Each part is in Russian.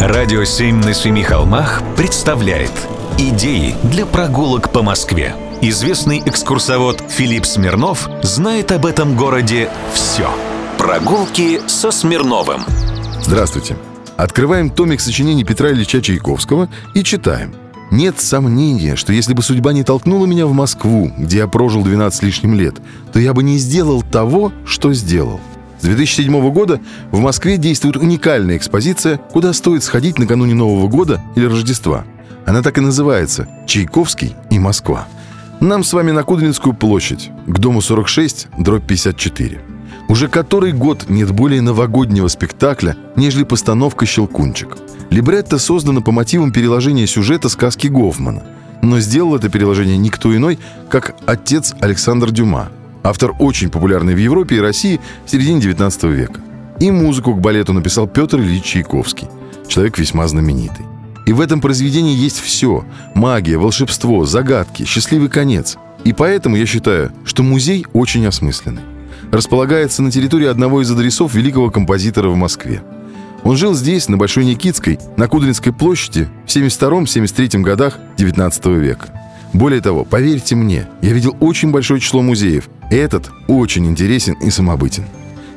Радио «Семь на семи холмах» представляет Идеи для прогулок по Москве. Известный экскурсовод Филипп Смирнов знает об этом городе все. Прогулки со Смирновым. Здравствуйте. Открываем томик сочинений Петра Ильича Чайковского и читаем. Нет сомнения, что если бы судьба не толкнула меня в Москву, где я прожил 12 лишним лет, то я бы не сделал того, что сделал. С 2007 года в Москве действует уникальная экспозиция, куда стоит сходить накануне Нового года или Рождества. Она так и называется «Чайковский и Москва». Нам с вами на Кудринскую площадь, к дому 46, дробь 54. Уже который год нет более новогоднего спектакля, нежели постановка «Щелкунчик». Либретто создано по мотивам переложения сюжета сказки Гофмана. Но сделал это переложение никто иной, как отец Александр Дюма – Автор очень популярный в Европе и России в середине 19 века. И музыку к балету написал Петр Ильич Чайковский, человек весьма знаменитый. И в этом произведении есть все – магия, волшебство, загадки, счастливый конец. И поэтому я считаю, что музей очень осмысленный. Располагается на территории одного из адресов великого композитора в Москве. Он жил здесь, на Большой Никитской, на Кудринской площади в 72-73 годах 19 века. Более того, поверьте мне, я видел очень большое число музеев. Этот очень интересен и самобытен.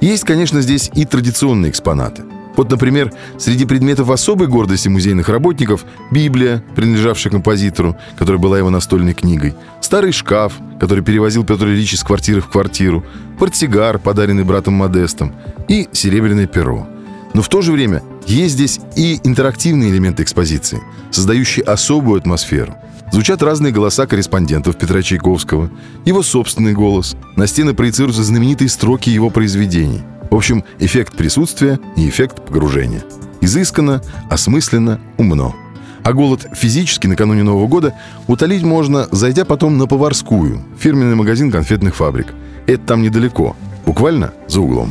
Есть, конечно, здесь и традиционные экспонаты. Вот, например, среди предметов особой гордости музейных работников Библия, принадлежавшая композитору, которая была его настольной книгой, старый шкаф, который перевозил Петр Ильич из квартиры в квартиру, портсигар, подаренный братом Модестом, и серебряное перо. Но в то же время есть здесь и интерактивные элементы экспозиции, создающие особую атмосферу – Звучат разные голоса корреспондентов Петра Чайковского, его собственный голос. На стены проецируются знаменитые строки его произведений. В общем, эффект присутствия и эффект погружения. Изысканно, осмысленно, умно. А голод физически накануне Нового года утолить можно, зайдя потом на Поварскую, фирменный магазин конфетных фабрик. Это там недалеко, буквально за углом.